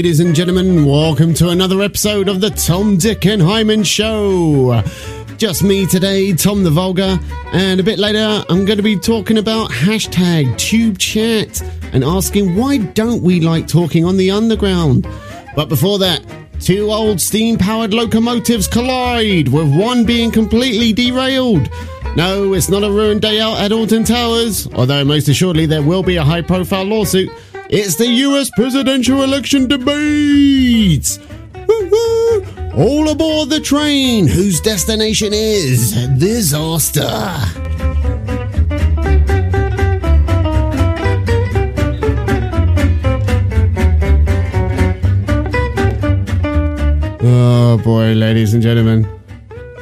ladies and gentlemen. Welcome to another episode of the Tom, Dick, and Hyman Show. Just me today, Tom the Vulgar, and a bit later, I'm going to be talking about hashtag Tube Chat and asking why don't we like talking on the underground. But before that, two old steam powered locomotives collide, with one being completely derailed. No, it's not a ruined day out at Alton Towers, although most assuredly there will be a high profile lawsuit. It's the US presidential election debates! All aboard the train whose destination is disaster. Oh boy, ladies and gentlemen.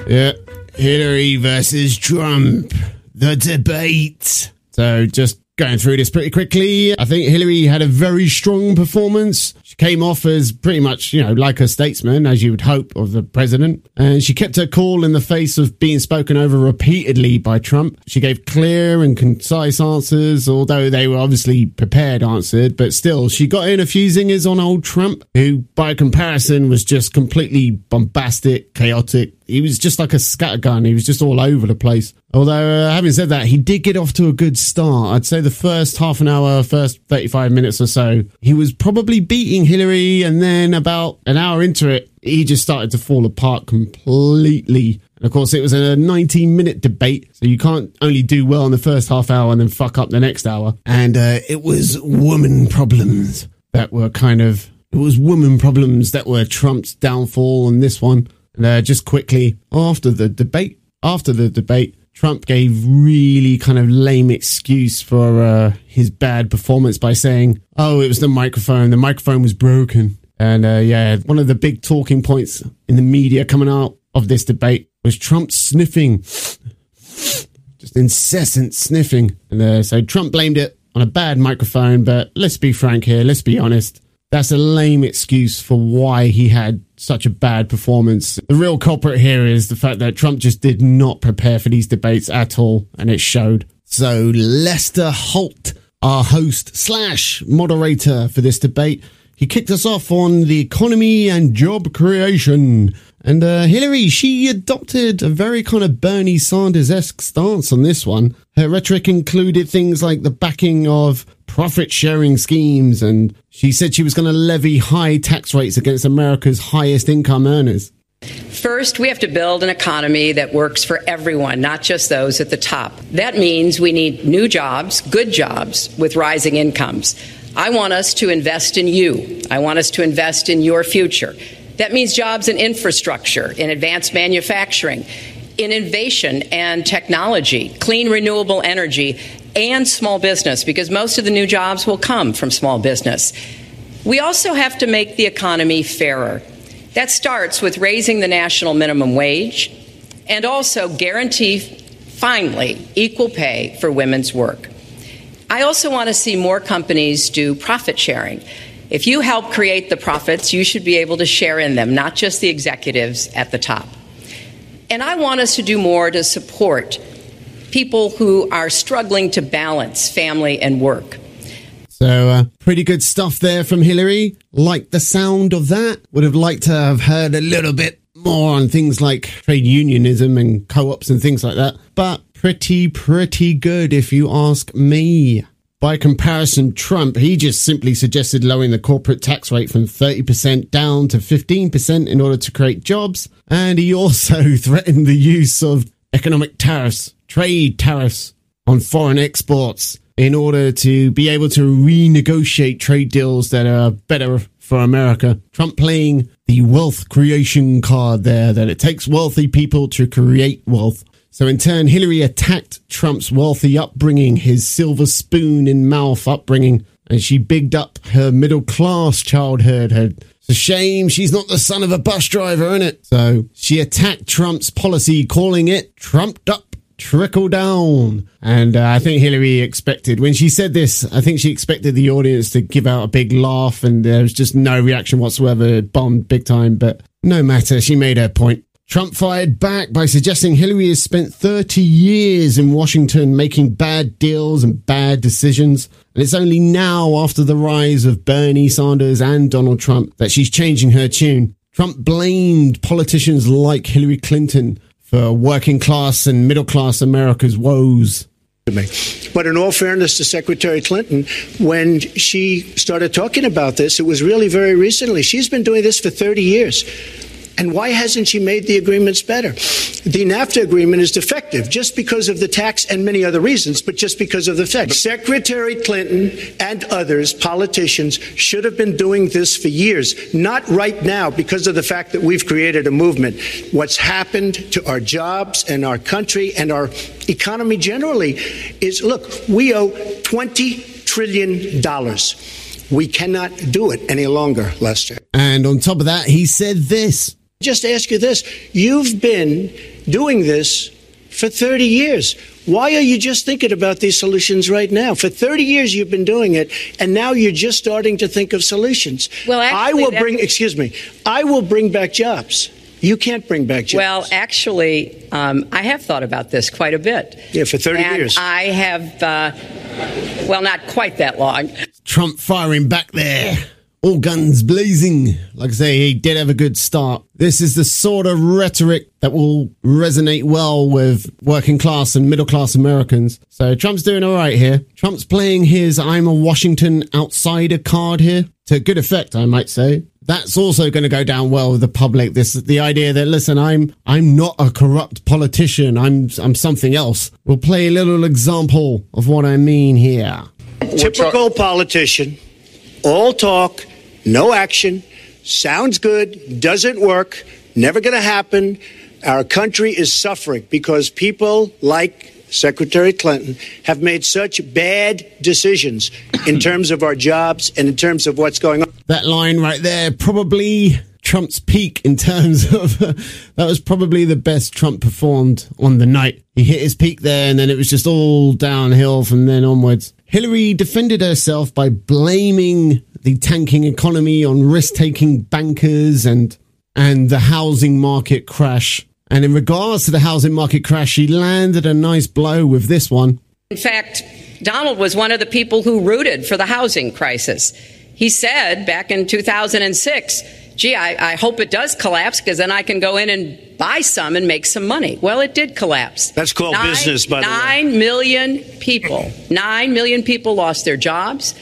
Yeah, Hillary versus Trump. The debate. So just going through this pretty quickly. I think Hillary had a very strong performance. She came off as pretty much, you know, like a statesman, as you would hope of the president. And she kept her cool in the face of being spoken over repeatedly by Trump. She gave clear and concise answers, although they were obviously prepared answered, but still, she got in a few zingers on old Trump, who by comparison was just completely bombastic, chaotic, he was just like a scattergun. He was just all over the place. Although, uh, having said that, he did get off to a good start. I'd say the first half an hour, first 35 minutes or so, he was probably beating Hillary. And then about an hour into it, he just started to fall apart completely. And of course, it was a 19 minute debate. So you can't only do well in the first half hour and then fuck up the next hour. And uh, it was woman problems that were kind of, it was woman problems that were Trump's downfall on this one. And uh, just quickly, after the debate, after the debate, Trump gave really kind of lame excuse for uh, his bad performance by saying, "Oh, it was the microphone. The microphone was broken." And uh, yeah, one of the big talking points in the media coming out of this debate was Trump sniffing, just incessant sniffing. And uh, so Trump blamed it on a bad microphone. But let's be frank here. Let's be honest. That's a lame excuse for why he had such a bad performance. The real culprit here is the fact that Trump just did not prepare for these debates at all, and it showed. So Lester Holt, our host slash moderator for this debate, he kicked us off on the economy and job creation. And uh, Hillary, she adopted a very kind of Bernie Sanders esque stance on this one. Her rhetoric included things like the backing of profit sharing schemes, and she said she was going to levy high tax rates against America's highest income earners. First, we have to build an economy that works for everyone, not just those at the top. That means we need new jobs, good jobs, with rising incomes. I want us to invest in you. I want us to invest in your future. That means jobs in infrastructure, in advanced manufacturing, in innovation and technology, clean renewable energy, and small business, because most of the new jobs will come from small business. We also have to make the economy fairer. That starts with raising the national minimum wage and also guarantee, finally, equal pay for women's work. I also want to see more companies do profit sharing. If you help create the profits, you should be able to share in them, not just the executives at the top. And I want us to do more to support people who are struggling to balance family and work. So, uh, pretty good stuff there from Hillary. Like the sound of that. Would have liked to have heard a little bit more on things like trade unionism and co ops and things like that. But pretty, pretty good if you ask me. By comparison, Trump, he just simply suggested lowering the corporate tax rate from 30% down to 15% in order to create jobs. And he also threatened the use of economic tariffs, trade tariffs on foreign exports in order to be able to renegotiate trade deals that are better for America. Trump playing the wealth creation card there, that it takes wealthy people to create wealth. So in turn, Hillary attacked Trump's wealthy upbringing, his silver spoon in mouth upbringing, and she bigged up her middle class childhood. Her, it's a shame she's not the son of a bus driver, isn't it? So she attacked Trump's policy, calling it trumped up trickle down. And uh, I think Hillary expected, when she said this, I think she expected the audience to give out a big laugh, and there was just no reaction whatsoever. It bombed big time, but no matter. She made her point. Trump fired back by suggesting Hillary has spent 30 years in Washington making bad deals and bad decisions. And it's only now, after the rise of Bernie Sanders and Donald Trump, that she's changing her tune. Trump blamed politicians like Hillary Clinton for working class and middle class America's woes. But in all fairness to Secretary Clinton, when she started talking about this, it was really very recently. She's been doing this for 30 years. And why hasn't she made the agreements better? The NAFTA agreement is defective just because of the tax and many other reasons, but just because of the fact. Secretary Clinton and others, politicians, should have been doing this for years, not right now because of the fact that we've created a movement. What's happened to our jobs and our country and our economy generally is look, we owe $20 trillion. We cannot do it any longer, Lester. And on top of that, he said this. Just ask you this. You've been doing this for 30 years. Why are you just thinking about these solutions right now? For 30 years you've been doing it, and now you're just starting to think of solutions. Well, actually, I will bring, excuse me, I will bring back jobs. You can't bring back jobs. Well, actually, um, I have thought about this quite a bit. Yeah, for 30 and years. I have, uh, well, not quite that long. Trump firing back there. All guns blazing. Like I say, he did have a good start. This is the sort of rhetoric that will resonate well with working class and middle class Americans. So Trump's doing all right here. Trump's playing his I'm a Washington outsider card here to good effect, I might say. That's also going to go down well with the public. This the idea that listen, I'm I'm not a corrupt politician. I'm I'm something else. We'll play a little example of what I mean here. Typical politician, all talk, no action, sounds good, doesn't work, never going to happen. Our country is suffering because people like Secretary Clinton have made such bad decisions in terms of our jobs and in terms of what's going on. That line right there, probably Trump's peak in terms of that was probably the best Trump performed on the night. He hit his peak there and then it was just all downhill from then onwards. Hillary defended herself by blaming the tanking economy on risk-taking bankers and and the housing market crash. And in regards to the housing market crash, she landed a nice blow with this one. In fact, Donald was one of the people who rooted for the housing crisis. He said back in 2006, gee, I, I hope it does collapse because then I can go in and buy some and make some money. Well, it did collapse. That's called nine, business, by the way. Nine million people, nine million people lost their jobs.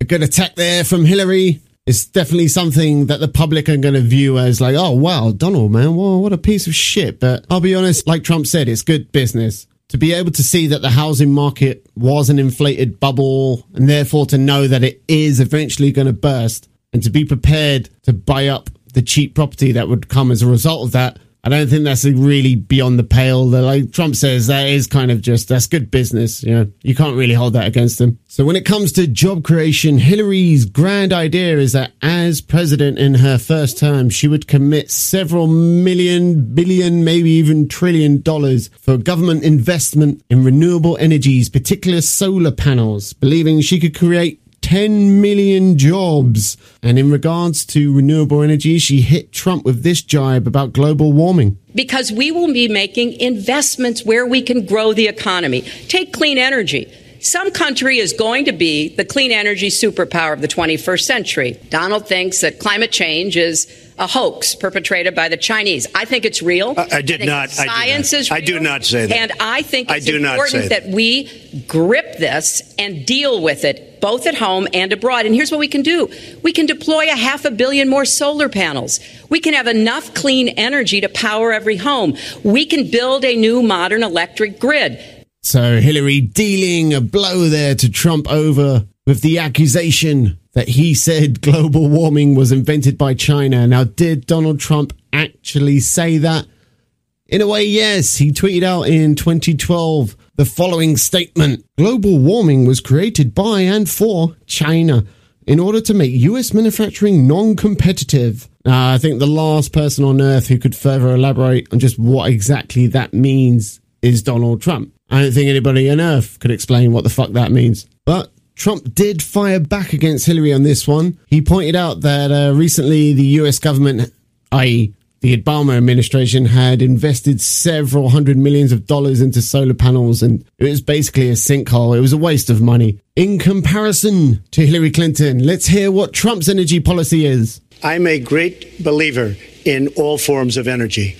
A good attack there from Hillary. It's definitely something that the public are going to view as like, oh, wow, Donald, man, whoa, what a piece of shit. But I'll be honest, like Trump said, it's good business. To be able to see that the housing market was an inflated bubble and therefore to know that it is eventually going to burst and to be prepared to buy up the cheap property that would come as a result of that. I don't think that's really beyond the pale. That, like Trump says, that is kind of just that's good business. You know, you can't really hold that against him. So when it comes to job creation, Hillary's grand idea is that as president in her first term, she would commit several million, billion, maybe even trillion dollars for government investment in renewable energies, particularly solar panels, believing she could create 10 million jobs. And in regards to renewable energy, she hit Trump with this jibe about global warming. Because we will be making investments where we can grow the economy. Take clean energy. Some country is going to be the clean energy superpower of the 21st century. Donald thinks that climate change is a hoax perpetrated by the Chinese. I think it's real. I, I did think not. Science do not. is real. I do not say that. And I think I it's do not important say that. that. we grip this and deal with it both at home and abroad. And here's what we can do. We can deploy a half a billion more solar panels. We can have enough clean energy to power every home. We can build a new modern electric grid. So Hillary dealing a blow there to Trump over with the accusation that he said global warming was invented by China. Now, did Donald Trump actually say that? In a way, yes. He tweeted out in 2012 the following statement Global warming was created by and for China in order to make US manufacturing non competitive. Uh, I think the last person on earth who could further elaborate on just what exactly that means is Donald Trump. I don't think anybody on earth could explain what the fuck that means. But Trump did fire back against Hillary on this one. He pointed out that uh, recently the US government, i.e., the Obama administration had invested several hundred millions of dollars into solar panels and it was basically a sinkhole. It was a waste of money. In comparison to Hillary Clinton, let's hear what Trump's energy policy is. I'm a great believer in all forms of energy.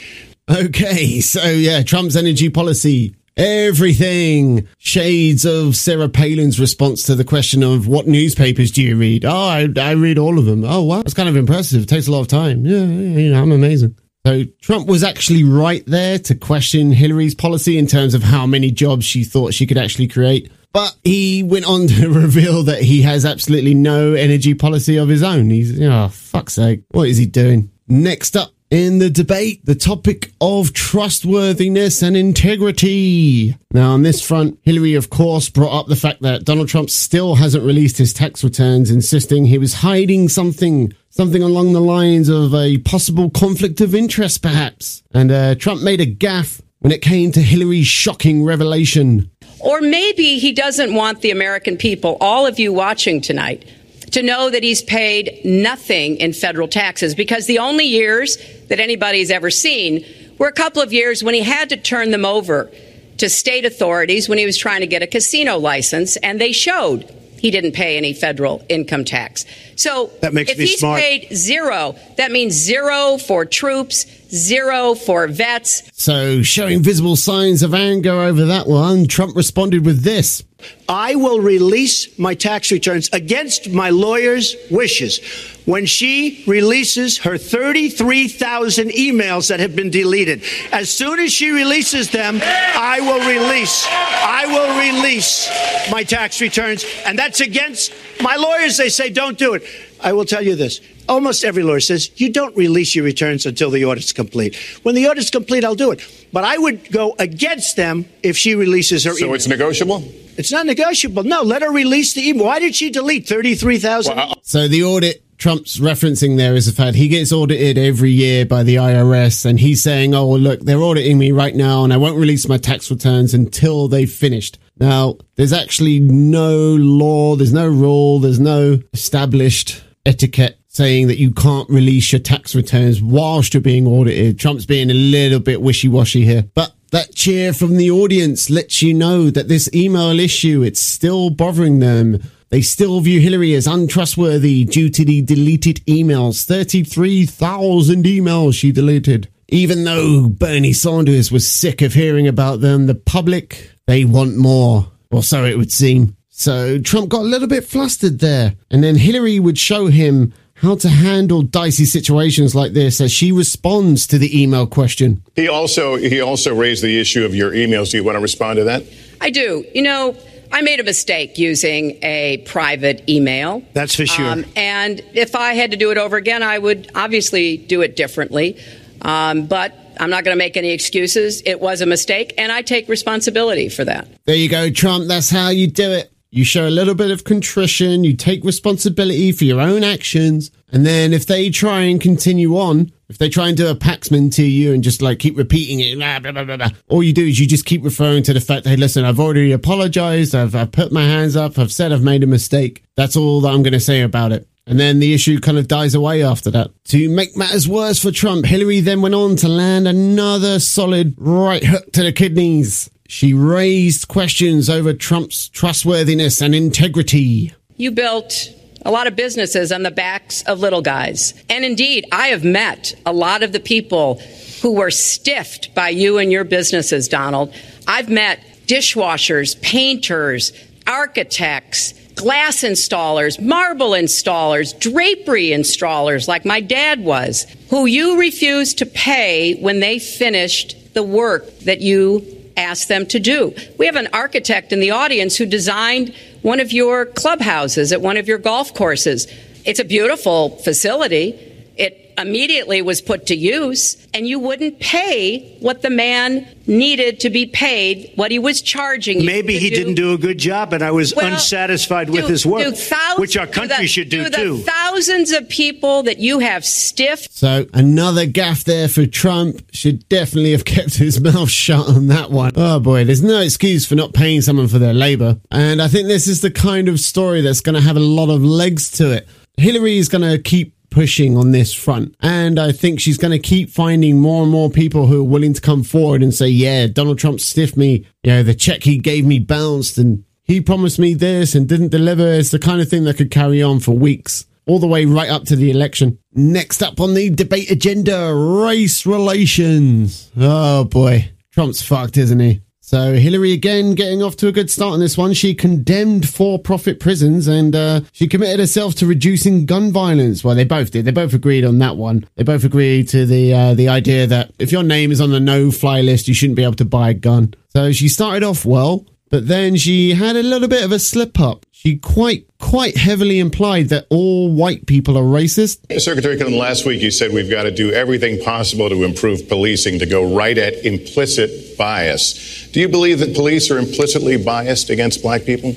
Okay, so yeah, Trump's energy policy. Everything. Shades of Sarah Palin's response to the question of what newspapers do you read? Oh, I, I read all of them. Oh, wow. That's kind of impressive. It takes a lot of time. Yeah, yeah, you know, I'm amazing. So Trump was actually right there to question Hillary's policy in terms of how many jobs she thought she could actually create. But he went on to reveal that he has absolutely no energy policy of his own. He's, oh, fuck's sake. What is he doing? Next up, in the debate, the topic of trustworthiness and integrity. Now, on this front, Hillary, of course, brought up the fact that Donald Trump still hasn't released his tax returns, insisting he was hiding something, something along the lines of a possible conflict of interest, perhaps. And uh, Trump made a gaffe when it came to Hillary's shocking revelation. Or maybe he doesn't want the American people, all of you watching tonight, to know that he's paid nothing in federal taxes because the only years that anybody's ever seen were a couple of years when he had to turn them over to state authorities when he was trying to get a casino license, and they showed he didn't pay any federal income tax. So that makes if me he's smart. paid zero, that means zero for troops, zero for vets. So, showing visible signs of anger over that one, Trump responded with this. I will release my tax returns against my lawyer's wishes when she releases her 33,000 emails that have been deleted. As soon as she releases them, I will release. I will release my tax returns, and that's against my lawyers. They say don't do it. I will tell you this. Almost every lawyer says you don't release your returns until the audit's complete. When the audit's complete, I'll do it. But I would go against them if she releases her So email. it's negotiable? It's not negotiable. No, let her release the email. Why did she delete 33,000? Well, So the audit Trump's referencing there is the fact he gets audited every year by the IRS and he's saying, oh, well, look, they're auditing me right now and I won't release my tax returns until they've finished. Now, there's actually no law, there's no rule, there's no established etiquette saying that you can't release your tax returns whilst you're being audited. Trump's being a little bit wishy-washy here. But that cheer from the audience lets you know that this email issue, it's still bothering them. They still view Hillary as untrustworthy due to the deleted emails. 33,000 emails she deleted. Even though Bernie Sanders was sick of hearing about them, the public, they want more. Or so it would seem. So Trump got a little bit flustered there. And then Hillary would show him how to handle dicey situations like this as she responds to the email question. He also he also raised the issue of your emails. Do you want to respond to that? I do. You know, I made a mistake using a private email. That's for sure. Um, and if I had to do it over again, I would obviously do it differently. Um, but I'm not going to make any excuses. It was a mistake, and I take responsibility for that. There you go, Trump. That's how you do it. You show a little bit of contrition, you take responsibility for your own actions, and then if they try and continue on, if they try and do a Paxman to you and just like keep repeating it, blah, blah, blah, all you do is you just keep referring to the fact hey, listen, I've already apologized, I've, I've put my hands up, I've said I've made a mistake. That's all that I'm going to say about it. And then the issue kind of dies away after that. To make matters worse for Trump, Hillary then went on to land another solid right hook to the kidneys. She raised questions over Trump's trustworthiness and integrity. You built a lot of businesses on the backs of little guys. And indeed, I have met a lot of the people who were stiffed by you and your businesses, Donald. I've met dishwashers, painters, architects, glass installers, marble installers, drapery installers, like my dad was, who you refused to pay when they finished the work that you asked them to do. We have an architect in the audience who designed one of your clubhouses at one of your golf courses. It's a beautiful facility. It immediately was put to use, and you wouldn't pay what the man needed to be paid, what he was charging you. Maybe he do. didn't do a good job, and I was Well, unsatisfied with his work, which our do country the- should do, the too. Thousands of people that you have stiff. So another gaff there for Trump. Should definitely have kept his mouth shut on that one. Oh boy, there's no excuse for not paying someone for their labor. And I think this is the kind of story that's going to have a lot of legs to it. Hillary is going to keep pushing on this front. And I think she's going to keep finding more and more people who are willing to come forward and say, yeah, Donald Trump stiffed me. You know, the check he gave me bounced and he promised me this and didn't deliver. It's the kind of thing that could carry on for weeks all the way right up to the election. Next up on the debate agenda, race relations. Oh boy, Trump's fucked, isn't he? So Hillary again getting off to a good start on this one. She condemned for-profit prisons and uh, she committed herself to reducing gun violence. Well, they both did. They both agreed on that one. They both agreed to the uh, the idea that if your name is on the no-fly list, you shouldn't be able to buy a gun. So she started off well. But then she had a little bit of a slip up. She quite quite heavily implied that all white people are racist. Secretary Clinton, last week you said we've got to do everything possible to improve policing to go right at implicit bias. Do you believe that police are implicitly biased against black people?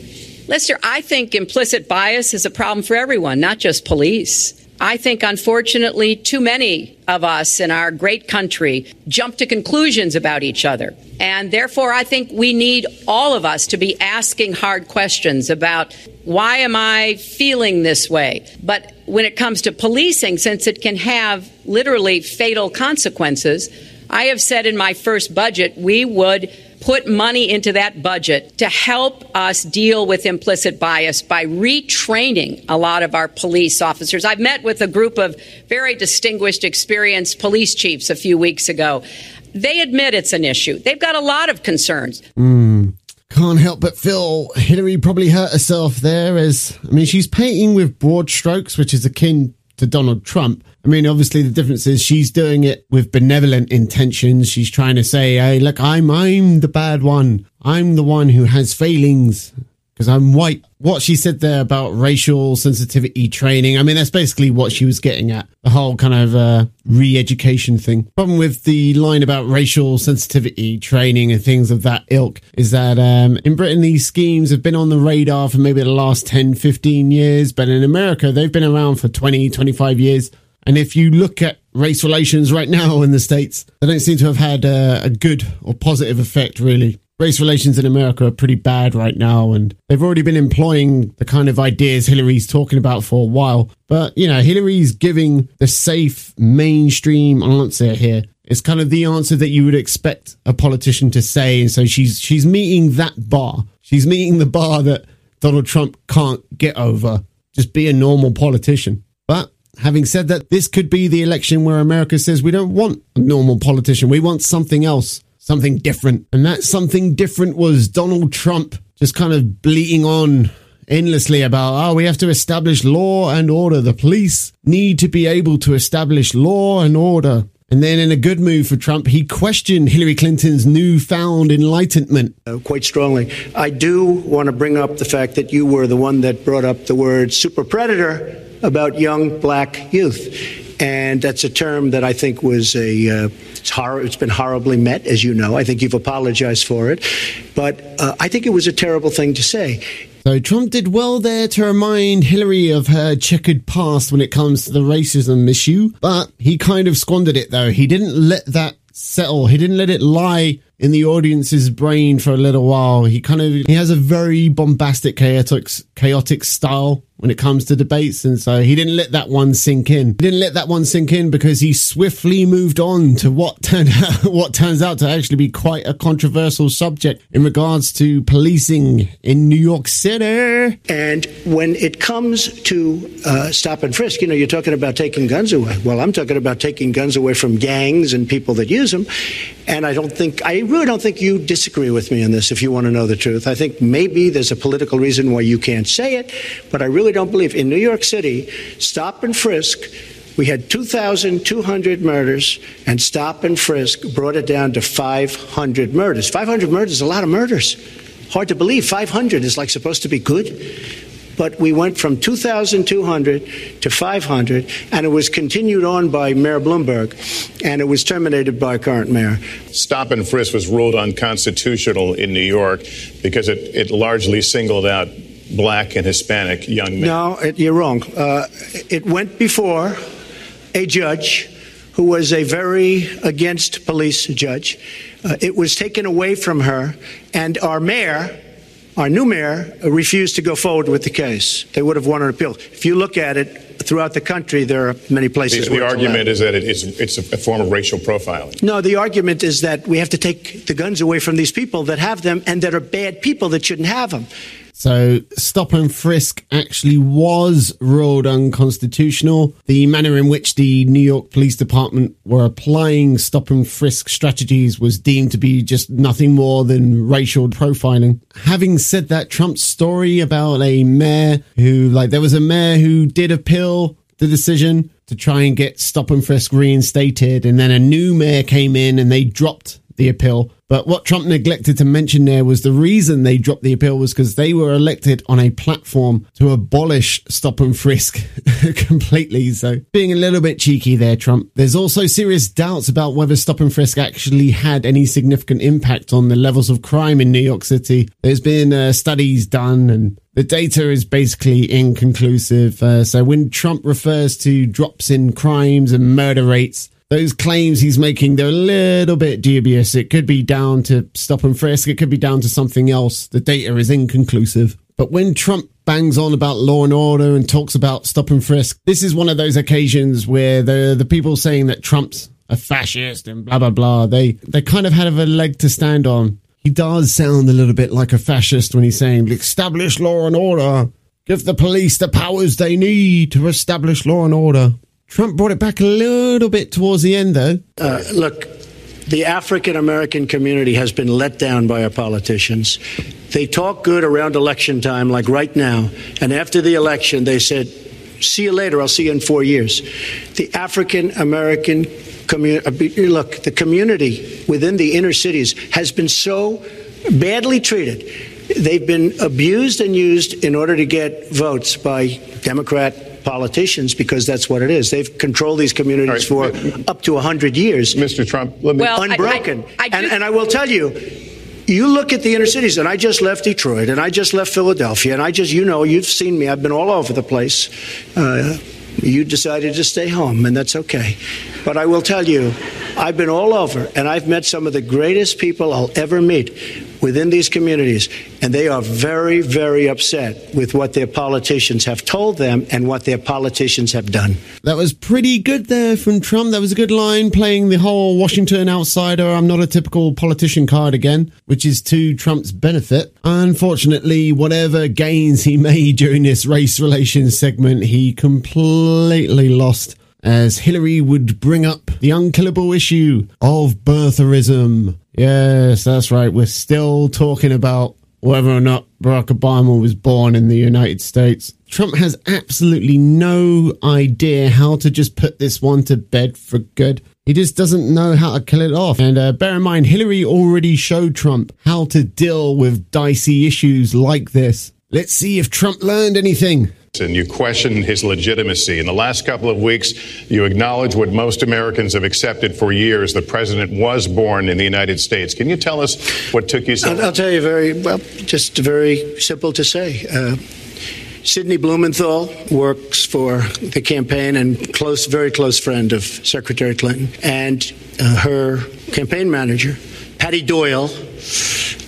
Lester, I think implicit bias is a problem for everyone, not just police. I think, unfortunately, too many of us in our great country jump to conclusions about each other. And therefore, I think we need all of us to be asking hard questions about why am I feeling this way? But when it comes to policing, since it can have literally fatal consequences, I have said in my first budget we would put money into that budget to help us deal with implicit bias by retraining a lot of our police officers. I've met with a group of very distinguished, experienced police chiefs a few weeks ago. They admit it's an issue. They've got a lot of concerns. Mm. Can't help but feel Hillary probably hurt herself there as, I mean, she's painting with broad strokes, which is akin to Donald Trump. I mean, obviously the difference is she's doing it with benevolent intentions. She's trying to say, "Hey, look, I'm I'm the bad one. I'm the one who has failings because I'm white." What she said there about racial sensitivity training, I mean, that's basically what she was getting at. The whole kind of uh, re-education thing. Problem with the line about racial sensitivity training and things of that ilk is that um, in Britain these schemes have been on the radar for maybe the last 10, 15 years, but in America they've been around for 20, 25 years. And if you look at race relations right now in the States, they don't seem to have had a, a, good or positive effect, really. Race relations in America are pretty bad right now, and they've already been employing the kind of ideas Hillary's talking about for a while. But, you know, Hillary's giving the safe mainstream answer here. It's kind of the answer that you would expect a politician to say. And so she's she's meeting that bar. She's meeting the bar that Donald Trump can't get over. Just be a normal politician. Having said that, this could be the election where America says we don't want a normal politician. We want something else, something different. And that something different was Donald Trump just kind of bleating on endlessly about, oh, we have to establish law and order. The police need to be able to establish law and order. And then, in a good move for Trump, he questioned Hillary Clinton's newfound enlightenment. Uh, quite strongly. I do want to bring up the fact that you were the one that brought up the word super predator about young black youth. And that's a term that I think was a, uh, it's, hor- it's been horribly met, as you know. I think you've apologized for it. But uh, I think it was a terrible thing to say. So Trump did well there to remind Hillary of her checkered past when it comes to the racism issue, but he kind of squandered it though. He didn't let that settle. He didn't let it lie in the audience's brain for a little while. He kind of he has a very bombastic, chaotic, chaotic style when it comes to debates, and so he didn't let that one sink in. He didn't let that one sink in because he swiftly moved on to what turned out, what turns out to actually be quite a controversial subject in regards to policing in New York City. And when it comes to uh, stop and frisk, you know, you're talking about taking guns away. Well, I'm talking about taking guns away from gangs and people that use them. And I don't think I really don't think you disagree with me on this. If you want to know the truth, I think maybe there's a political reason why you can't say it, but I really don't believe in New York City. Stop and frisk. We had 2,200 murders, and stop and frisk brought it down to 500 murders. 500 murders is a lot of murders. Hard to believe. 500 is like supposed to be good but we went from 2,200 to 500, and it was continued on by Mayor Bloomberg, and it was terminated by current mayor. Stop and frisk was ruled unconstitutional in New York because it, it largely singled out black and Hispanic young men. No, it, you're wrong. Uh, it went before a judge who was a very against police judge. Uh, it was taken away from her, and our mayor our new mayor refused to go forward with the case. They would have won an appeal. If you look at it, throughout the country, there are many places. The, the argument is that it is it's a form of racial profiling. No, the argument is that we have to take the guns away from these people that have them and that are bad people that shouldn't have them. So, stop and frisk actually was ruled unconstitutional. The manner in which the New York Police Department were applying stop and frisk strategies was deemed to be just nothing more than racial profiling. Having said that, Trump's story about a mayor who, like, there was a mayor who did appeal the decision to try and get stop and frisk reinstated, and then a new mayor came in and they dropped the appeal. But what Trump neglected to mention there was the reason they dropped the appeal was because they were elected on a platform to abolish stop and frisk completely. So being a little bit cheeky there, Trump. There's also serious doubts about whether stop and frisk actually had any significant impact on the levels of crime in New York City. There's been uh, studies done and the data is basically inconclusive. Uh, so when Trump refers to drops in crimes and murder rates, those claims he's making, they're a little bit dubious. It could be down to stop and frisk. It could be down to something else. The data is inconclusive. But when Trump bangs on about law and order and talks about stop and frisk, this is one of those occasions where the, the people saying that Trump's a fascist and blah, blah, blah, they, they kind of have a leg to stand on. He does sound a little bit like a fascist when he's saying, establish law and order. Give the police the powers they need to establish law and order. Trump brought it back a little bit towards the end, though. Uh, look, the African American community has been let down by our politicians. They talk good around election time, like right now, and after the election, they said, See you later, I'll see you in four years. The African American community, look, the community within the inner cities has been so badly treated. They've been abused and used in order to get votes by Democrat politicians because that's what it is. They've controlled these communities All right. for up to 100 years. Mr. Trump, let me. Well, I- unbroken. I- I do- and, and I will tell you, you look at the inner cities, and I just left Detroit, and I just left Philadelphia, and I just, you know, you've seen me. I've been all over the place. Uh, you decided to stay home, and that's okay. But I will tell you, I've been all over, and I've met some of the greatest people I'll ever meet within these communities, and they are very, very upset with what their politicians have told them and what their politicians have done. That was pretty good there from Trump. That was a good line playing the whole Washington outsider, I'm not a typical politician card again, which is to Trump's benefit. Unfortunately, whatever gains he made during this race relations segment, he completely lost as Hillary would bring up the unkillable issue of birtherism. Yes, that's right. We're still talking about whether or not Barack Obama was born in the United States. Trump has absolutely no idea how to just put this one to bed for good. He just doesn't know how to kill it off. And uh, bear in mind, Hillary already showed Trump how to deal with dicey issues like this. Let's see if Trump learned anything. And you question his legitimacy. In the last couple of weeks, you acknowledge what most Americans have accepted for years the president was born in the United States. Can you tell us what took you so I'll, I'll tell you very well, just very simple to say. Uh, Sidney Blumenthal works for the campaign and close, very close friend of Secretary Clinton, and uh, her campaign manager, Patti Doyle,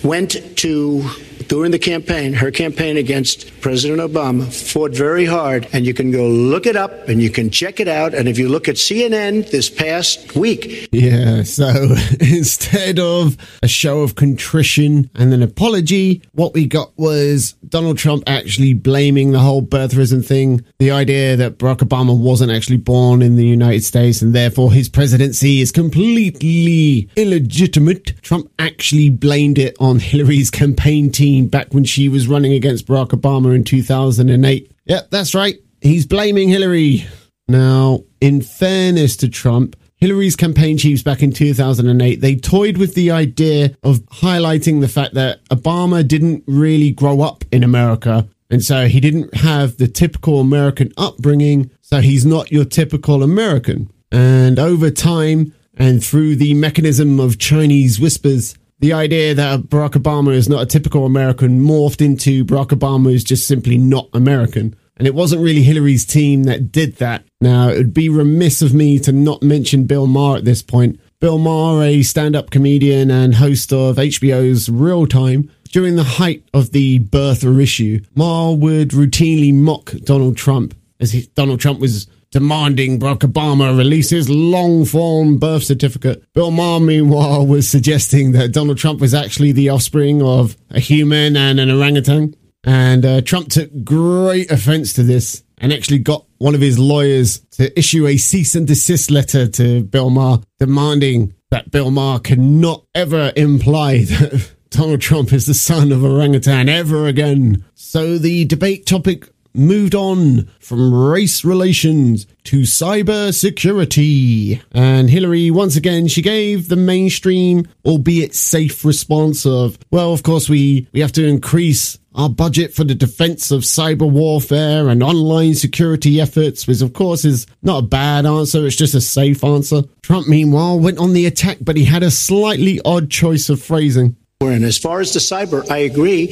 went to during the campaign, her campaign against President Obama, fought very hard, and you can go look it up and you can check it out. And if you look at CNN this past week, Yeah, so instead of a show of contrition and an apology, what we got was Donald Trump actually blaming the whole birtherism thing, the idea that Barack Obama wasn't actually born in the United States and therefore his presidency is completely illegitimate. Trump actually blamed it on Hillary's campaign team back when she was running against Barack Obama in 2008. Yep, that's right. He's blaming Hillary. Now, in fairness to Trump, Hillary's campaign chiefs back in 2008, they toyed with the idea of highlighting the fact that Obama didn't really grow up in America. And so he didn't have the typical American upbringing. So he's not your typical American. And over time, and through the mechanism of Chinese whispers, the idea that Barack Obama is not a typical American morphed into Barack Obama is just simply not American. And it wasn't really Hillary's team that did that. Now, it would be remiss of me to not mention Bill Maher at this point. Bill Maher, a stand up comedian and host of HBO's Real Time, during the height of the birther issue, Maher would routinely mock Donald Trump as he, Donald Trump was demanding Barack Obama release his long form birth certificate. Bill Maher, meanwhile, was suggesting that Donald Trump was actually the offspring of a human and an orangutan. And uh, Trump took great offense to this and actually got one of his lawyers to issue a cease and desist letter to Bill Maher demanding that Bill Maher cannot ever imply that Donald Trump is the son of orangutan ever again. So the debate topic moved on from race relations to cyber security. And Hillary, once again, she gave the mainstream, albeit safe response of, well, of course, we, we have to increase our budget for the defense of cyber warfare and online security efforts, which of course is not a bad answer, it's just a safe answer. Trump, meanwhile, went on the attack, but he had a slightly odd choice of phrasing. And as far as the cyber, I agree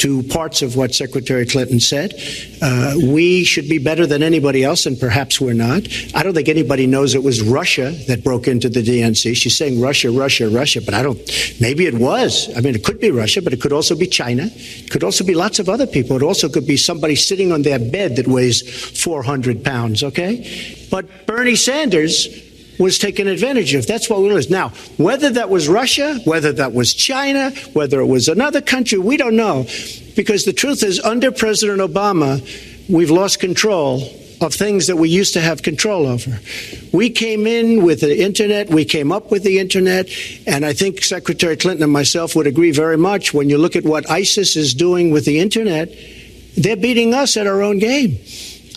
to parts of what Secretary Clinton said. Uh, we should be better than anybody else, and perhaps we're not. I don't think anybody knows it was Russia that broke into the DNC. She's saying Russia, Russia, Russia, but I don't. Maybe it was. I mean, it could be Russia, but it could also be China. It could also be lots of other people. It also could be somebody sitting on their bed that weighs 400 pounds, okay? But Bernie Sanders was taken advantage of. That's what we lose. Now, whether that was Russia, whether that was China, whether it was another country, we don't know. Because the truth is, under President Obama, we've lost control of things that we used to have control over. We came in with the internet, we came up with the internet, and I think Secretary Clinton and myself would agree very much when you look at what ISIS is doing with the internet, they're beating us at our own game.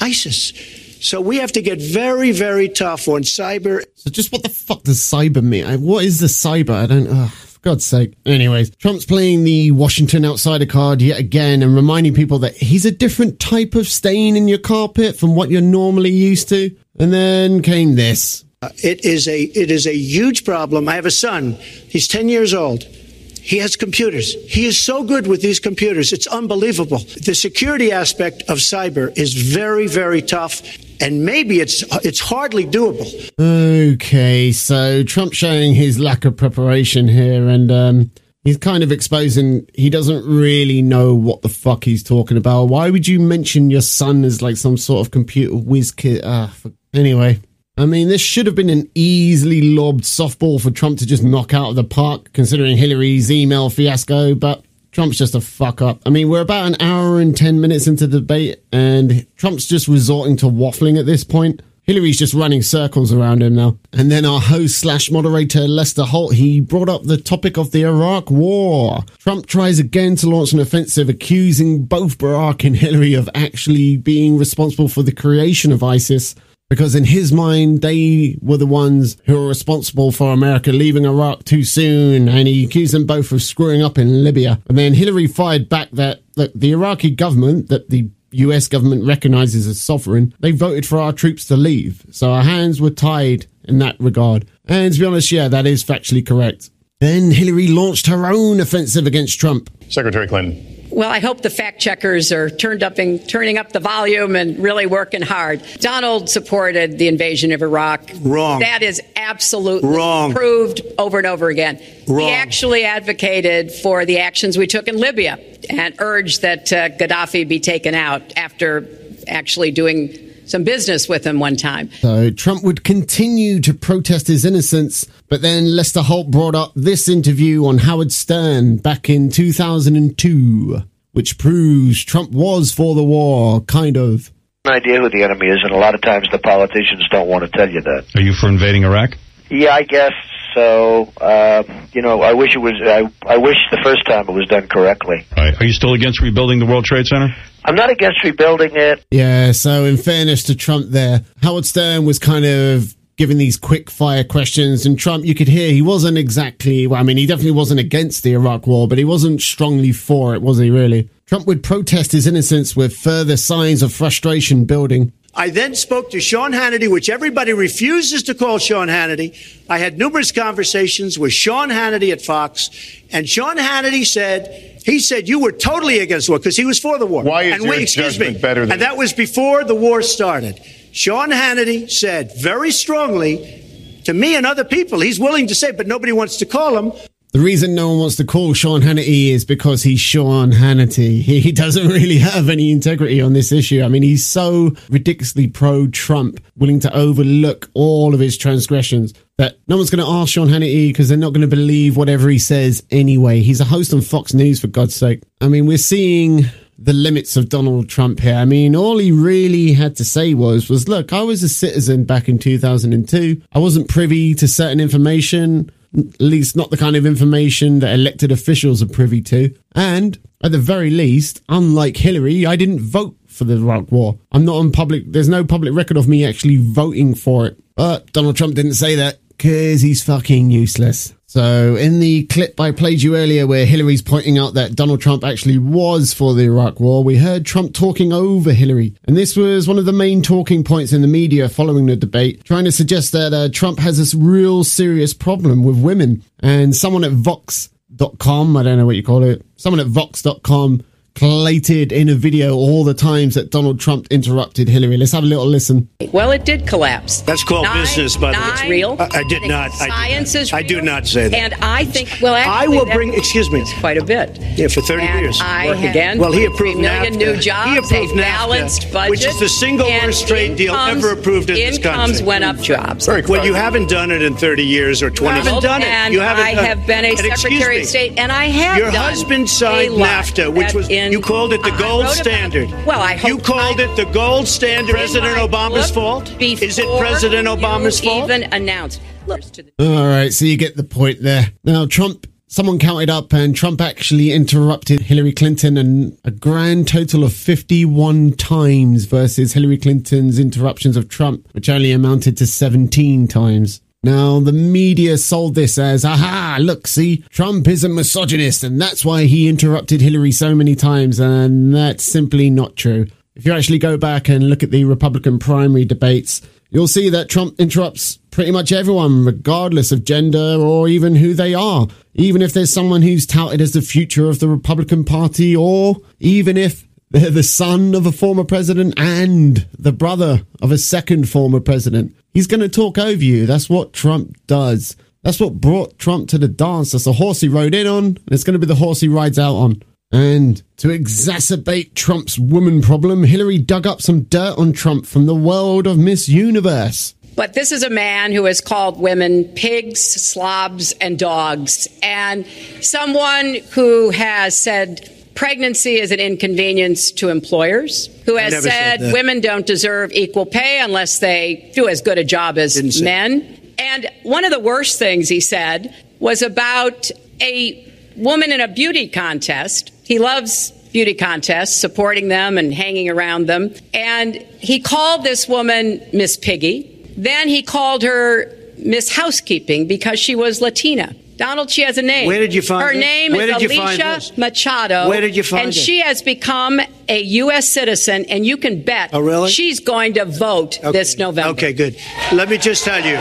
ISIS. So we have to get very, very tough on cyber. So just what the fuck does cyber mean? What is the cyber? I don't. For God's sake. Anyways, Trump's playing the Washington outsider card yet again and reminding people that he's a different type of stain in your carpet from what you're normally used to. And then came this. Uh, it is a it is a huge problem. I have a son. He's 10 years old. He has computers. He is so good with these computers. It's unbelievable. The security aspect of cyber is very, very tough and maybe it's it's hardly doable. Okay, so Trump showing his lack of preparation here, and um, he's kind of exposing he doesn't really know what the fuck he's talking about. Why would you mention your son as like some sort of computer whiz kid? Uh, for, anyway. I mean, this should have been an easily lobbed softball for Trump to just knock out of the park, considering Hillary's email fiasco, but Trump's just a fuck up. I mean, we're about an hour and 10 minutes into the debate, and Trump's just resorting to waffling at this point. Hillary's just running circles around him now. And then our host slash moderator, Lester Holt, he brought up the topic of the Iraq War. Trump tries again to launch an offensive, accusing both Barack and Hillary of actually being responsible for the creation of ISIS because in his mind, they were the ones who were responsible for America leaving Iraq too soon, and he accused them both of screwing up in Libya. And then Hillary fired back that look, the Iraqi government, that the US government recognizes as sovereign, they voted for our troops to leave. So our hands were tied in that regard. And to be honest, yeah, that is factually correct. Then Hillary launched her own offensive against Trump. Secretary Clinton. Well, I hope the fact checkers are turned up and turning up the volume and really working hard. Donald supported the invasion of Iraq. Wrong. That is absolutely Wrong. proved over and over again. Wrong. He actually advocated for the actions we took in Libya and urged that uh, Gaddafi be taken out after actually doing some business with him one time. So Trump would continue to protest his innocence, but then Lester Holt brought up this interview on Howard Stern back in 2002, which proves Trump was for the war, kind of. idea who the enemy is, and a lot of times the politicians don't want to tell you that. Are you for invading Iraq? Yeah, I guess so. Uh, you know, I wish it was. I, I wish the first time it was done correctly. Right. Are you still against rebuilding the World Trade Center? I'm not against rebuilding it. Yeah, so in fairness to Trump there, Howard Stern was kind of giving these quick fire questions and Trump you could hear he wasn't exactly well I mean he definitely wasn't against the Iraq war but he wasn't strongly for it was he really Trump would protest his innocence with further signs of frustration building I then spoke to Sean Hannity, which everybody refuses to call Sean Hannity. I had numerous conversations with Sean Hannity at Fox, and Sean Hannity said he said you were totally against war because he was for the war. Why is and your excuse judgment me, better than- And that was before the war started. Sean Hannity said very strongly to me and other people, he's willing to say, but nobody wants to call him. The reason no one wants to call Sean Hannity is because he's Sean Hannity. He doesn't really have any integrity on this issue. I mean, he's so ridiculously pro Trump, willing to overlook all of his transgressions that no one's going to ask Sean Hannity because they're not going to believe whatever he says anyway. He's a host on Fox News, for God's sake. I mean, we're seeing the limits of Donald Trump here. I mean, all he really had to say was, was look, I was a citizen back in 2002. I wasn't privy to certain information at least not the kind of information that elected officials are privy to. And at the very least, unlike Hillary, I didn't vote for the Iraq War. I'm not on public, there's no public record of me actually voting for it. But Donald Trump didn't say that because he's fucking useless. So, in the clip I played you earlier, where Hillary's pointing out that Donald Trump actually was for the Iraq War, we heard Trump talking over Hillary. And this was one of the main talking points in the media following the debate, trying to suggest that uh, Trump has this real serious problem with women. And someone at Vox.com, I don't know what you call it, someone at Vox.com collated in a video all the times that Donald Trump interrupted Hillary. Let's have a little listen. Well, it did collapse. That's called Nine- business, by the way. It's real. I- I did think not- I Science not. is. I do not say that. And I think. Well, actually, I will bring- excuse me. Quite a bit. Yeah, for 30 And years. I Work again. Well, he approved million NAFTA. new He approved a NAFTA, balanced budget, which is the single worst trade deal ever approved in this country. Incomes country. went up jobs. Very Well, you haven't done it in 30 years or 20. Well, You haven't done it. And You haven't I done have been a And Secretary of State, and I have Your done husband a signed lot NAFTA, which was in- you called it the gold wrote about- standard. well, I you called I- it the gold standard. President Obama's fault. Is it President Obama's you fault? Even announced. Look All right, so you get the point there. Now, Trump, someone counted up, and Trump actually interrupted Hillary Clinton and a grand total of 51 times versus Hillary Clinton's interruptions of Trump, which only amounted to 17 times. Now, the media sold this as, aha, look, see, Trump is a misogynist, and that's why he interrupted Hillary so many times, and that's simply not true. If you actually go back and look at the Republican primary debates, you'll see that Trump interrupts pretty much everyone, regardless of gender or even who they are. Even if there's someone who's touted as the future of the Republican Party, or even if the son of a former president and the brother of a second former president. He's going to talk over you. That's what Trump does. That's what brought Trump to the dance. That's the horse he rode in on, and it's going to be the horse he rides out on. And to exacerbate Trump's woman problem, Hillary dug up some dirt on Trump from the world of Miss Universe. But this is a man who has called women pigs, slobs, and dogs, and someone who has said pregnancy is an inconvenience to employers, who has said said, women don't deserve equal pay unless they do as good a job as men. And one of the worst things he said was about a woman in a beauty contest. He loves beauty contests, supporting them and hanging around them. And he called this woman Miss Piggy. Then he called her Miss Housekeeping because she was Latina. Donald, she has a name. Where did you find her this? name Where is did Alicia? Machado. Where did you find And it? she has become a U.S. citizen, and you can bet Oh, really? she's going to vote this November. Okay, good. Let me just tell you.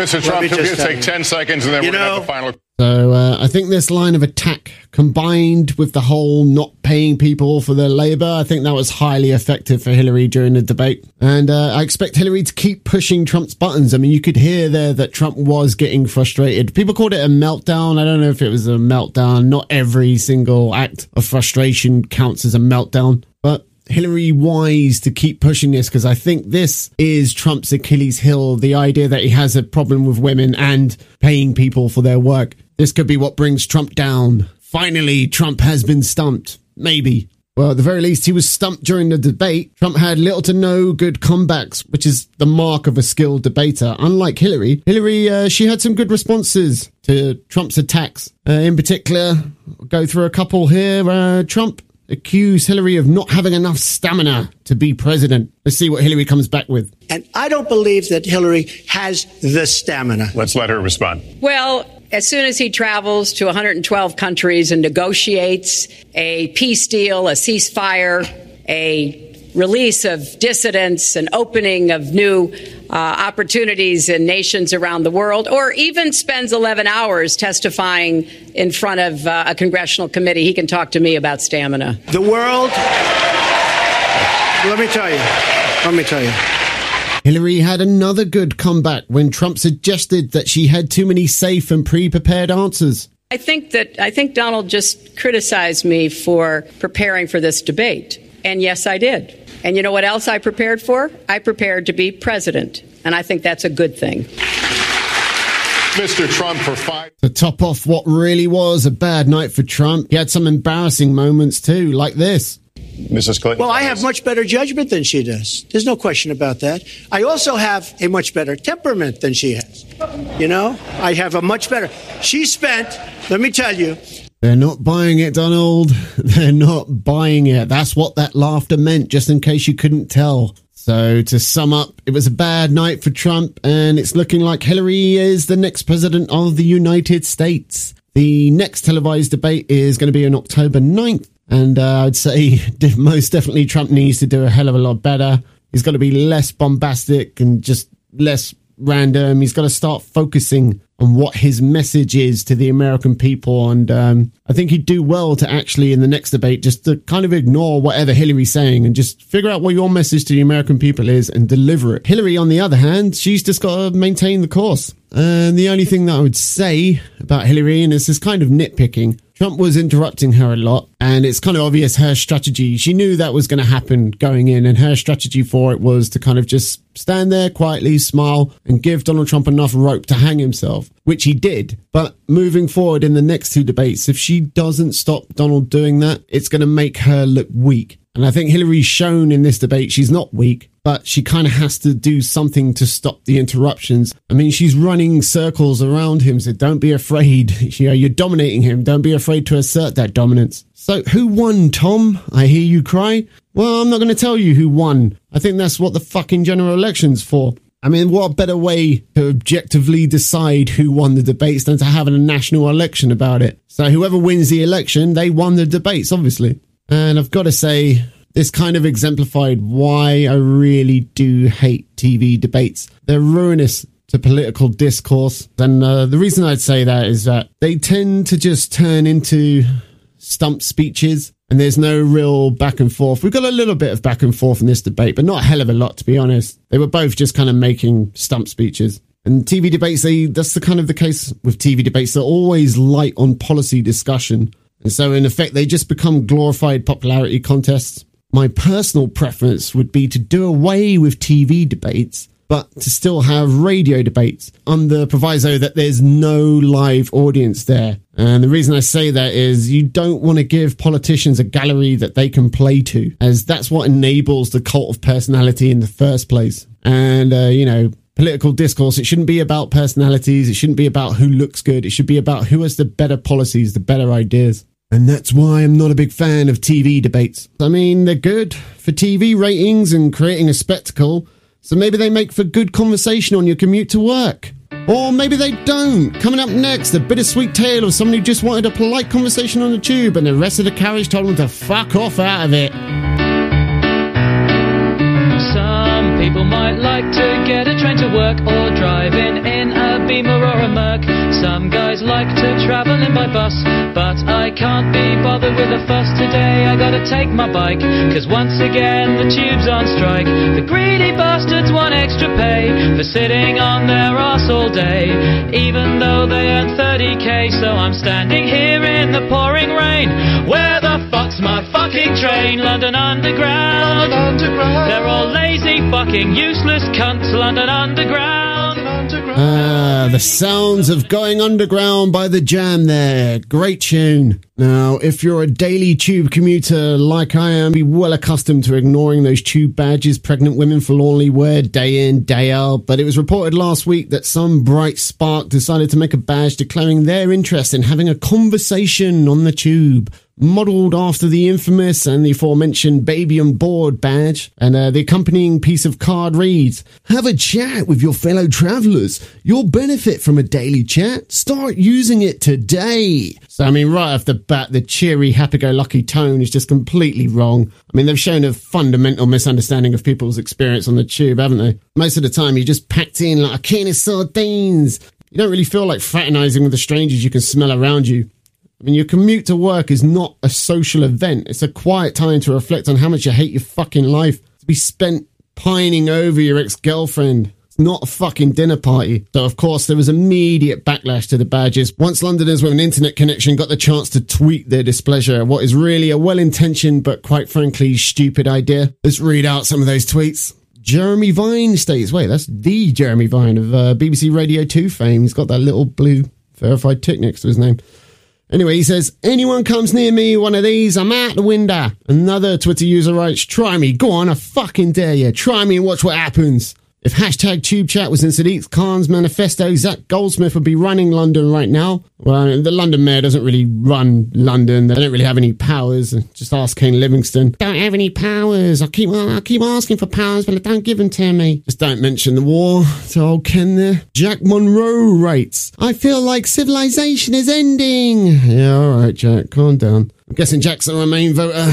Mr. Trump, me if you take you. 10 seconds and then You we're going to have the final. So uh, I think this line of attack, combined with the whole not paying people for their labour, I think that was highly effective for Hillary during the debate. And uh, I expect Hillary to keep pushing Trump's buttons. I mean, you could hear there that Trump was getting frustrated. People called it a meltdown. I don't know if it was a meltdown. Not every single act of frustration counts as a meltdown, but Hillary wise to keep pushing this because I think this is Trump's Achilles heel. The idea that he has a problem with women and paying people for their work. This could be what brings Trump down. Finally, Trump has been stumped. Maybe. Well, at the very least, he was stumped during the debate. Trump had little to no good comebacks, which is the mark of a skilled debater. Unlike Hillary, Hillary, uh, she had some good responses to Trump's attacks. Uh, in particular, I'll go through a couple here. Uh, Trump accused Hillary of not having enough stamina to be president. Let's see what Hillary comes back with. And I don't believe that Hillary has the stamina. Let's let her respond. Well, as soon as he travels to 112 countries and negotiates a peace deal, a ceasefire, a release of dissidents, an opening of new uh, opportunities in nations around the world, or even spends 11 hours testifying in front of uh, a congressional committee, he can talk to me about stamina. The world. Let me tell you. Let me tell you. Hillary had another good comeback when Trump suggested that she had too many safe and pre prepared answers. I think that I think Donald just criticized me for preparing for this debate. And yes, I did. And you know what else I prepared for? I prepared to be president. And I think that's a good thing. Mr. Trump for five. To top off what really was a bad night for Trump, he had some embarrassing moments too, like this. Mrs. Clinton. Well, I have much better judgment than she does. There's no question about that. I also have a much better temperament than she has. You know, I have a much better. She spent, let me tell you, They're not buying it, Donald. They're not buying it. That's what that laughter meant, just in case you couldn't tell. So, to sum up, it was a bad night for Trump, and it's looking like Hillary is the next president of the United States. The next televised debate is going to be on October 9th, and uh, I'd say most definitely Trump needs to do a hell of a lot better. He's got to be less bombastic and just less random. He's got to start focusing on what his message is to the American people. And um, I think he'd do well to actually, in the next debate, just to kind of ignore whatever Hillary's saying and just figure out what your message to the American people is and deliver it. Hillary, on the other hand, she's just got to maintain the course. And the only thing that I would say about Hillary, and this is kind of nitpicking, Trump was interrupting her a lot, and it's kind of obvious her strategy. She knew that was going to happen going in, and her strategy for it was to kind of just stand there quietly, smile, and give Donald Trump enough rope to hang himself, which he did. But moving forward in the next two debates, if she doesn't stop Donald doing that, it's going to make her look weak. And I think Hillary's shown in this debate she's not weak, but she kind of has to do something to stop the interruptions. I mean, she's running circles around him, so don't be afraid. You know, you're dominating him. Don't be afraid to assert that dominance. So, who won, Tom? I hear you cry. Well, I'm not going to tell you who won. I think that's what the fucking general election's for. I mean, what better way to objectively decide who won the debates than to have a national election about it? So, whoever wins the election, they won the debates, obviously. And I've got to say, this kind of exemplified why I really do hate TV debates. They're ruinous to political discourse. And uh, the reason I'd say that is that they tend to just turn into stump speeches and there's no real back and forth. We've got a little bit of back and forth in this debate, but not a hell of a lot, to be honest. They were both just kind of making stump speeches. And TV debates, they, that's the kind of the case with TV debates. They're always light on policy discussion. And so, in effect, they just become glorified popularity contests. My personal preference would be to do away with TV debates, but to still have radio debates on the proviso that there's no live audience there. And the reason I say that is you don't want to give politicians a gallery that they can play to, as that's what enables the cult of personality in the first place. And, uh, you know, political discourse, it shouldn't be about personalities. It shouldn't be about who looks good. It should be about who has the better policies, the better ideas. And that's why I'm not a big fan of TV debates. I mean, they're good for TV ratings and creating a spectacle, so maybe they make for good conversation on your commute to work. Or maybe they don't. Coming up next, a bittersweet tale of someone who just wanted a polite conversation on the tube and the rest of the carriage told them to fuck off out of it. Some people might like to get a train to work or driving in a Beamer or a Merc. Some guys like to travel in by bus, but I can't be bothered with a fuss today. I gotta take my bike, cause once again the tube's on strike. The greedy bastards want extra pay for sitting on their ass all day, even though they earn 30k. So I'm standing here in the pouring rain. Where the fuck's my fucking train? London Underground. They're all lazy, fucking useless cunts. London Underground. Ah, the sounds of going underground by the jam there. Great tune. Now, if you're a daily tube commuter like I am, be well accustomed to ignoring those tube badges pregnant women forlornly wear day in, day out. But it was reported last week that some bright spark decided to make a badge declaring their interest in having a conversation on the tube modelled after the infamous and the aforementioned baby on board badge. And uh, the accompanying piece of card reads, Have a chat with your fellow travellers. You'll benefit from a daily chat. Start using it today. So, I mean, right off the bat, the cheery, happy-go-lucky tone is just completely wrong. I mean, they've shown a fundamental misunderstanding of people's experience on the tube, haven't they? Most of the time, you're just packed in like a can of sardines. You don't really feel like fraternising with the strangers you can smell around you. I mean, your commute to work is not a social event. It's a quiet time to reflect on how much you hate your fucking life, to be spent pining over your ex girlfriend. It's not a fucking dinner party. So, of course, there was immediate backlash to the badges once Londoners with an internet connection got the chance to tweet their displeasure at what is really a well intentioned but quite frankly stupid idea. Let's read out some of those tweets. Jeremy Vine states, wait, that's the Jeremy Vine of uh, BBC Radio 2 fame. He's got that little blue verified tick next to his name. Anyway, he says, anyone comes near me, one of these, I'm out the window. Another Twitter user writes, try me, go on, I fucking dare you. Try me and watch what happens. If hashtag tube chat was in Sadiq Khan's manifesto, Zac Goldsmith would be running London right now. Well, the London mayor doesn't really run London. They don't really have any powers. Just ask Ken Livingstone. Don't have any powers. I keep, I keep asking for powers, but they don't give them to me. Just don't mention the war to old Ken there. Jack Monroe writes, I feel like civilization is ending. Yeah, all right, Jack, calm down. I'm guessing Jack's a Remain voter.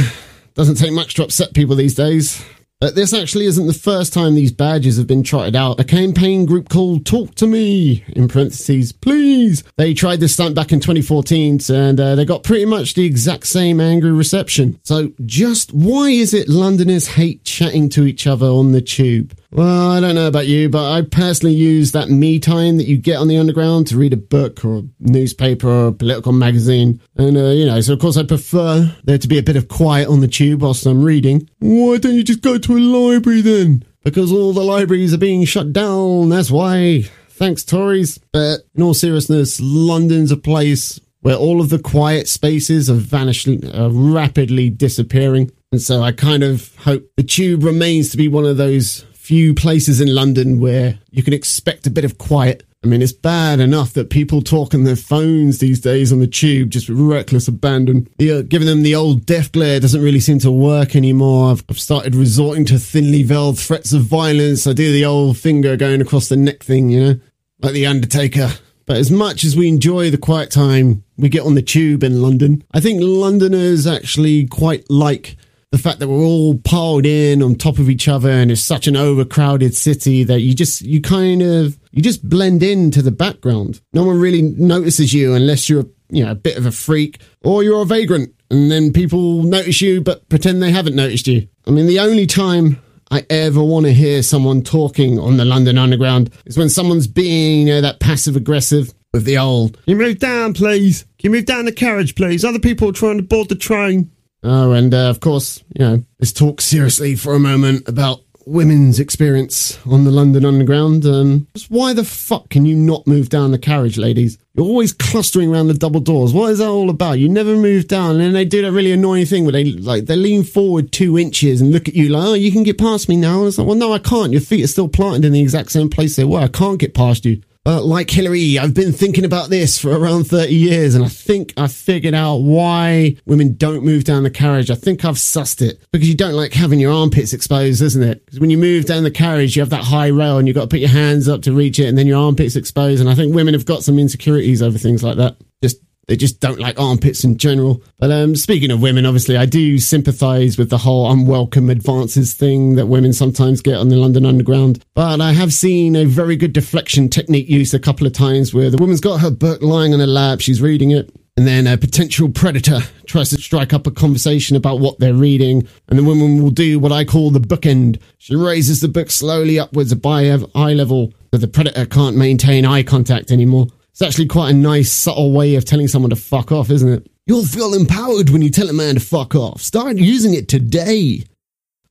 Doesn't take much to upset people these days. Uh, this actually isn't the first time these badges have been trotted out. A campaign group called Talk to Me, in parentheses, please. They tried this stunt back in 2014 and uh, they got pretty much the exact same angry reception. So, just why is it Londoners hate chatting to each other on the tube? Well, I don't know about you, but I personally use that me time that you get on the underground to read a book or a newspaper or a political magazine. And, uh, you know, so of course I prefer there to be a bit of quiet on the tube whilst I'm reading. Why don't you just go to a library then? Because all the libraries are being shut down, that's why. Thanks, Tories. But in all seriousness, London's a place where all of the quiet spaces are vanishing, are rapidly disappearing. And so I kind of hope the tube remains to be one of those few places in London where you can expect a bit of quiet. I mean, it's bad enough that people talk on their phones these days on the tube, just reckless abandon. Yeah, uh, giving them the old death glare doesn't really seem to work anymore. I've, I've started resorting to thinly veiled threats of violence. I do the old finger going across the neck thing, you know, like the Undertaker. But as much as we enjoy the quiet time we get on the tube in London, I think Londoners actually quite like the fact that we're all piled in on top of each other and it's such an overcrowded city that you just you kind of you just blend into the background no one really notices you unless you're you know a bit of a freak or you're a vagrant and then people notice you but pretend they haven't noticed you i mean the only time I ever want to hear someone talking on the London Underground is when someone's being, you know, that passive aggressive with the old, Can you move down, please? Can you move down the carriage, please? Other people are trying to board the train. Oh, and uh, of course, you know, let's talk seriously for a moment about women's experience on the London Underground. Um, why the fuck can you not move down the carriage, ladies? You're always clustering around the double doors. What is that all about? You never move down, and then they do that really annoying thing where they like they lean forward two inches and look at you like, "Oh, you can get past me now." And it's like, "Well, no, I can't. Your feet are still planted in the exact same place they were. I can't get past you." Uh, like Hillary, I've been thinking about this for around 30 years, and I think I figured out why women don't move down the carriage. I think I've sussed it because you don't like having your armpits exposed, isn't it? Because when you move down the carriage, you have that high rail and you've got to put your hands up to reach it, and then your armpits exposed. And I think women have got some insecurities over things like that. Just they just don't like armpits in general. But um, speaking of women, obviously, I do sympathise with the whole unwelcome advances thing that women sometimes get on the London Underground. But I have seen a very good deflection technique used a couple of times where the woman's got her book lying on her lap, she's reading it. And then a potential predator tries to strike up a conversation about what they're reading. And the woman will do what I call the bookend. She raises the book slowly upwards by eye level so the predator can't maintain eye contact anymore. It's actually quite a nice, subtle way of telling someone to fuck off, isn't it? You'll feel empowered when you tell a man to fuck off. Start using it today.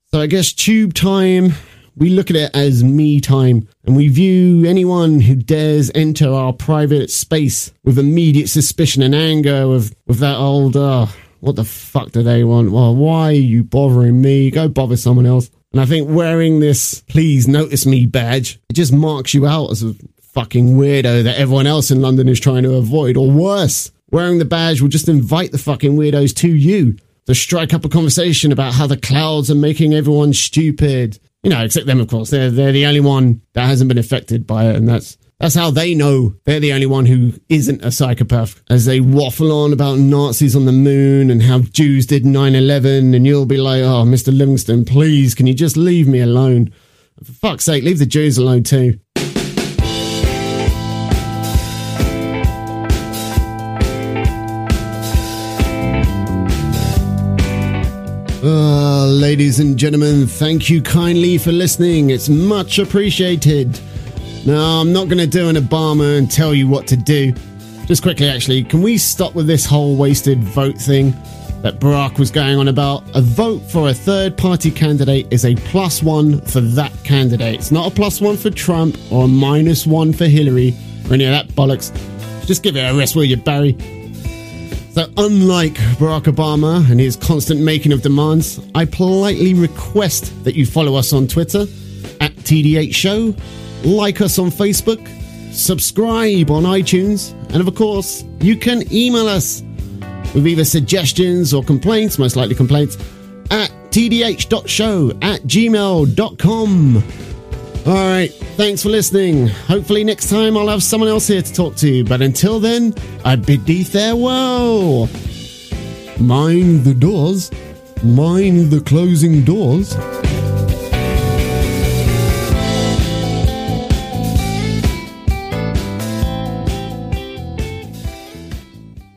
So I guess tube time, we look at it as me time, and we view anyone who dares enter our private space with immediate suspicion and anger, with, with that old, uh, what the fuck do they want? Well, why are you bothering me? Go bother someone else. And I think wearing this please notice me badge, it just marks you out as a fucking weirdo that everyone else in London is trying to avoid. Or worse, wearing the badge will just invite the fucking weirdos to you to strike up a conversation about how the clouds are making everyone stupid. You know, except them, of course. They're, they're the only one that hasn't been affected by it. And that's, that's how they know they're the only one who isn't a psychopath as they waffle on about Nazis on the moon and how Jews did 9 11. And you'll be like, oh, Mr. Livingstone, please, can you just leave me alone? For fuck's sake, leave the Jews alone too. Uh, ladies and gentlemen, thank you kindly for listening. It's much appreciated. Now, I'm not going to do an Obama and tell you what to do. Just quickly, actually, can we stop with this whole wasted vote thing that Barack was going on about? A vote for a third party candidate is a plus one for that candidate. It's not a plus one for Trump or a minus one for Hillary or any of that bollocks. Just give it a rest, will you, Barry? So, unlike Barack Obama and his constant making of demands, I politely request that you follow us on Twitter at TD8 Show, like us on Facebook, subscribe on iTunes, and of course, you can email us with either suggestions or complaints, most likely complaints, at tdh.show at gmail.com. All right, thanks for listening. Hopefully, next time I'll have someone else here to talk to. But until then, I bid thee farewell. Mind the doors, mind the closing doors.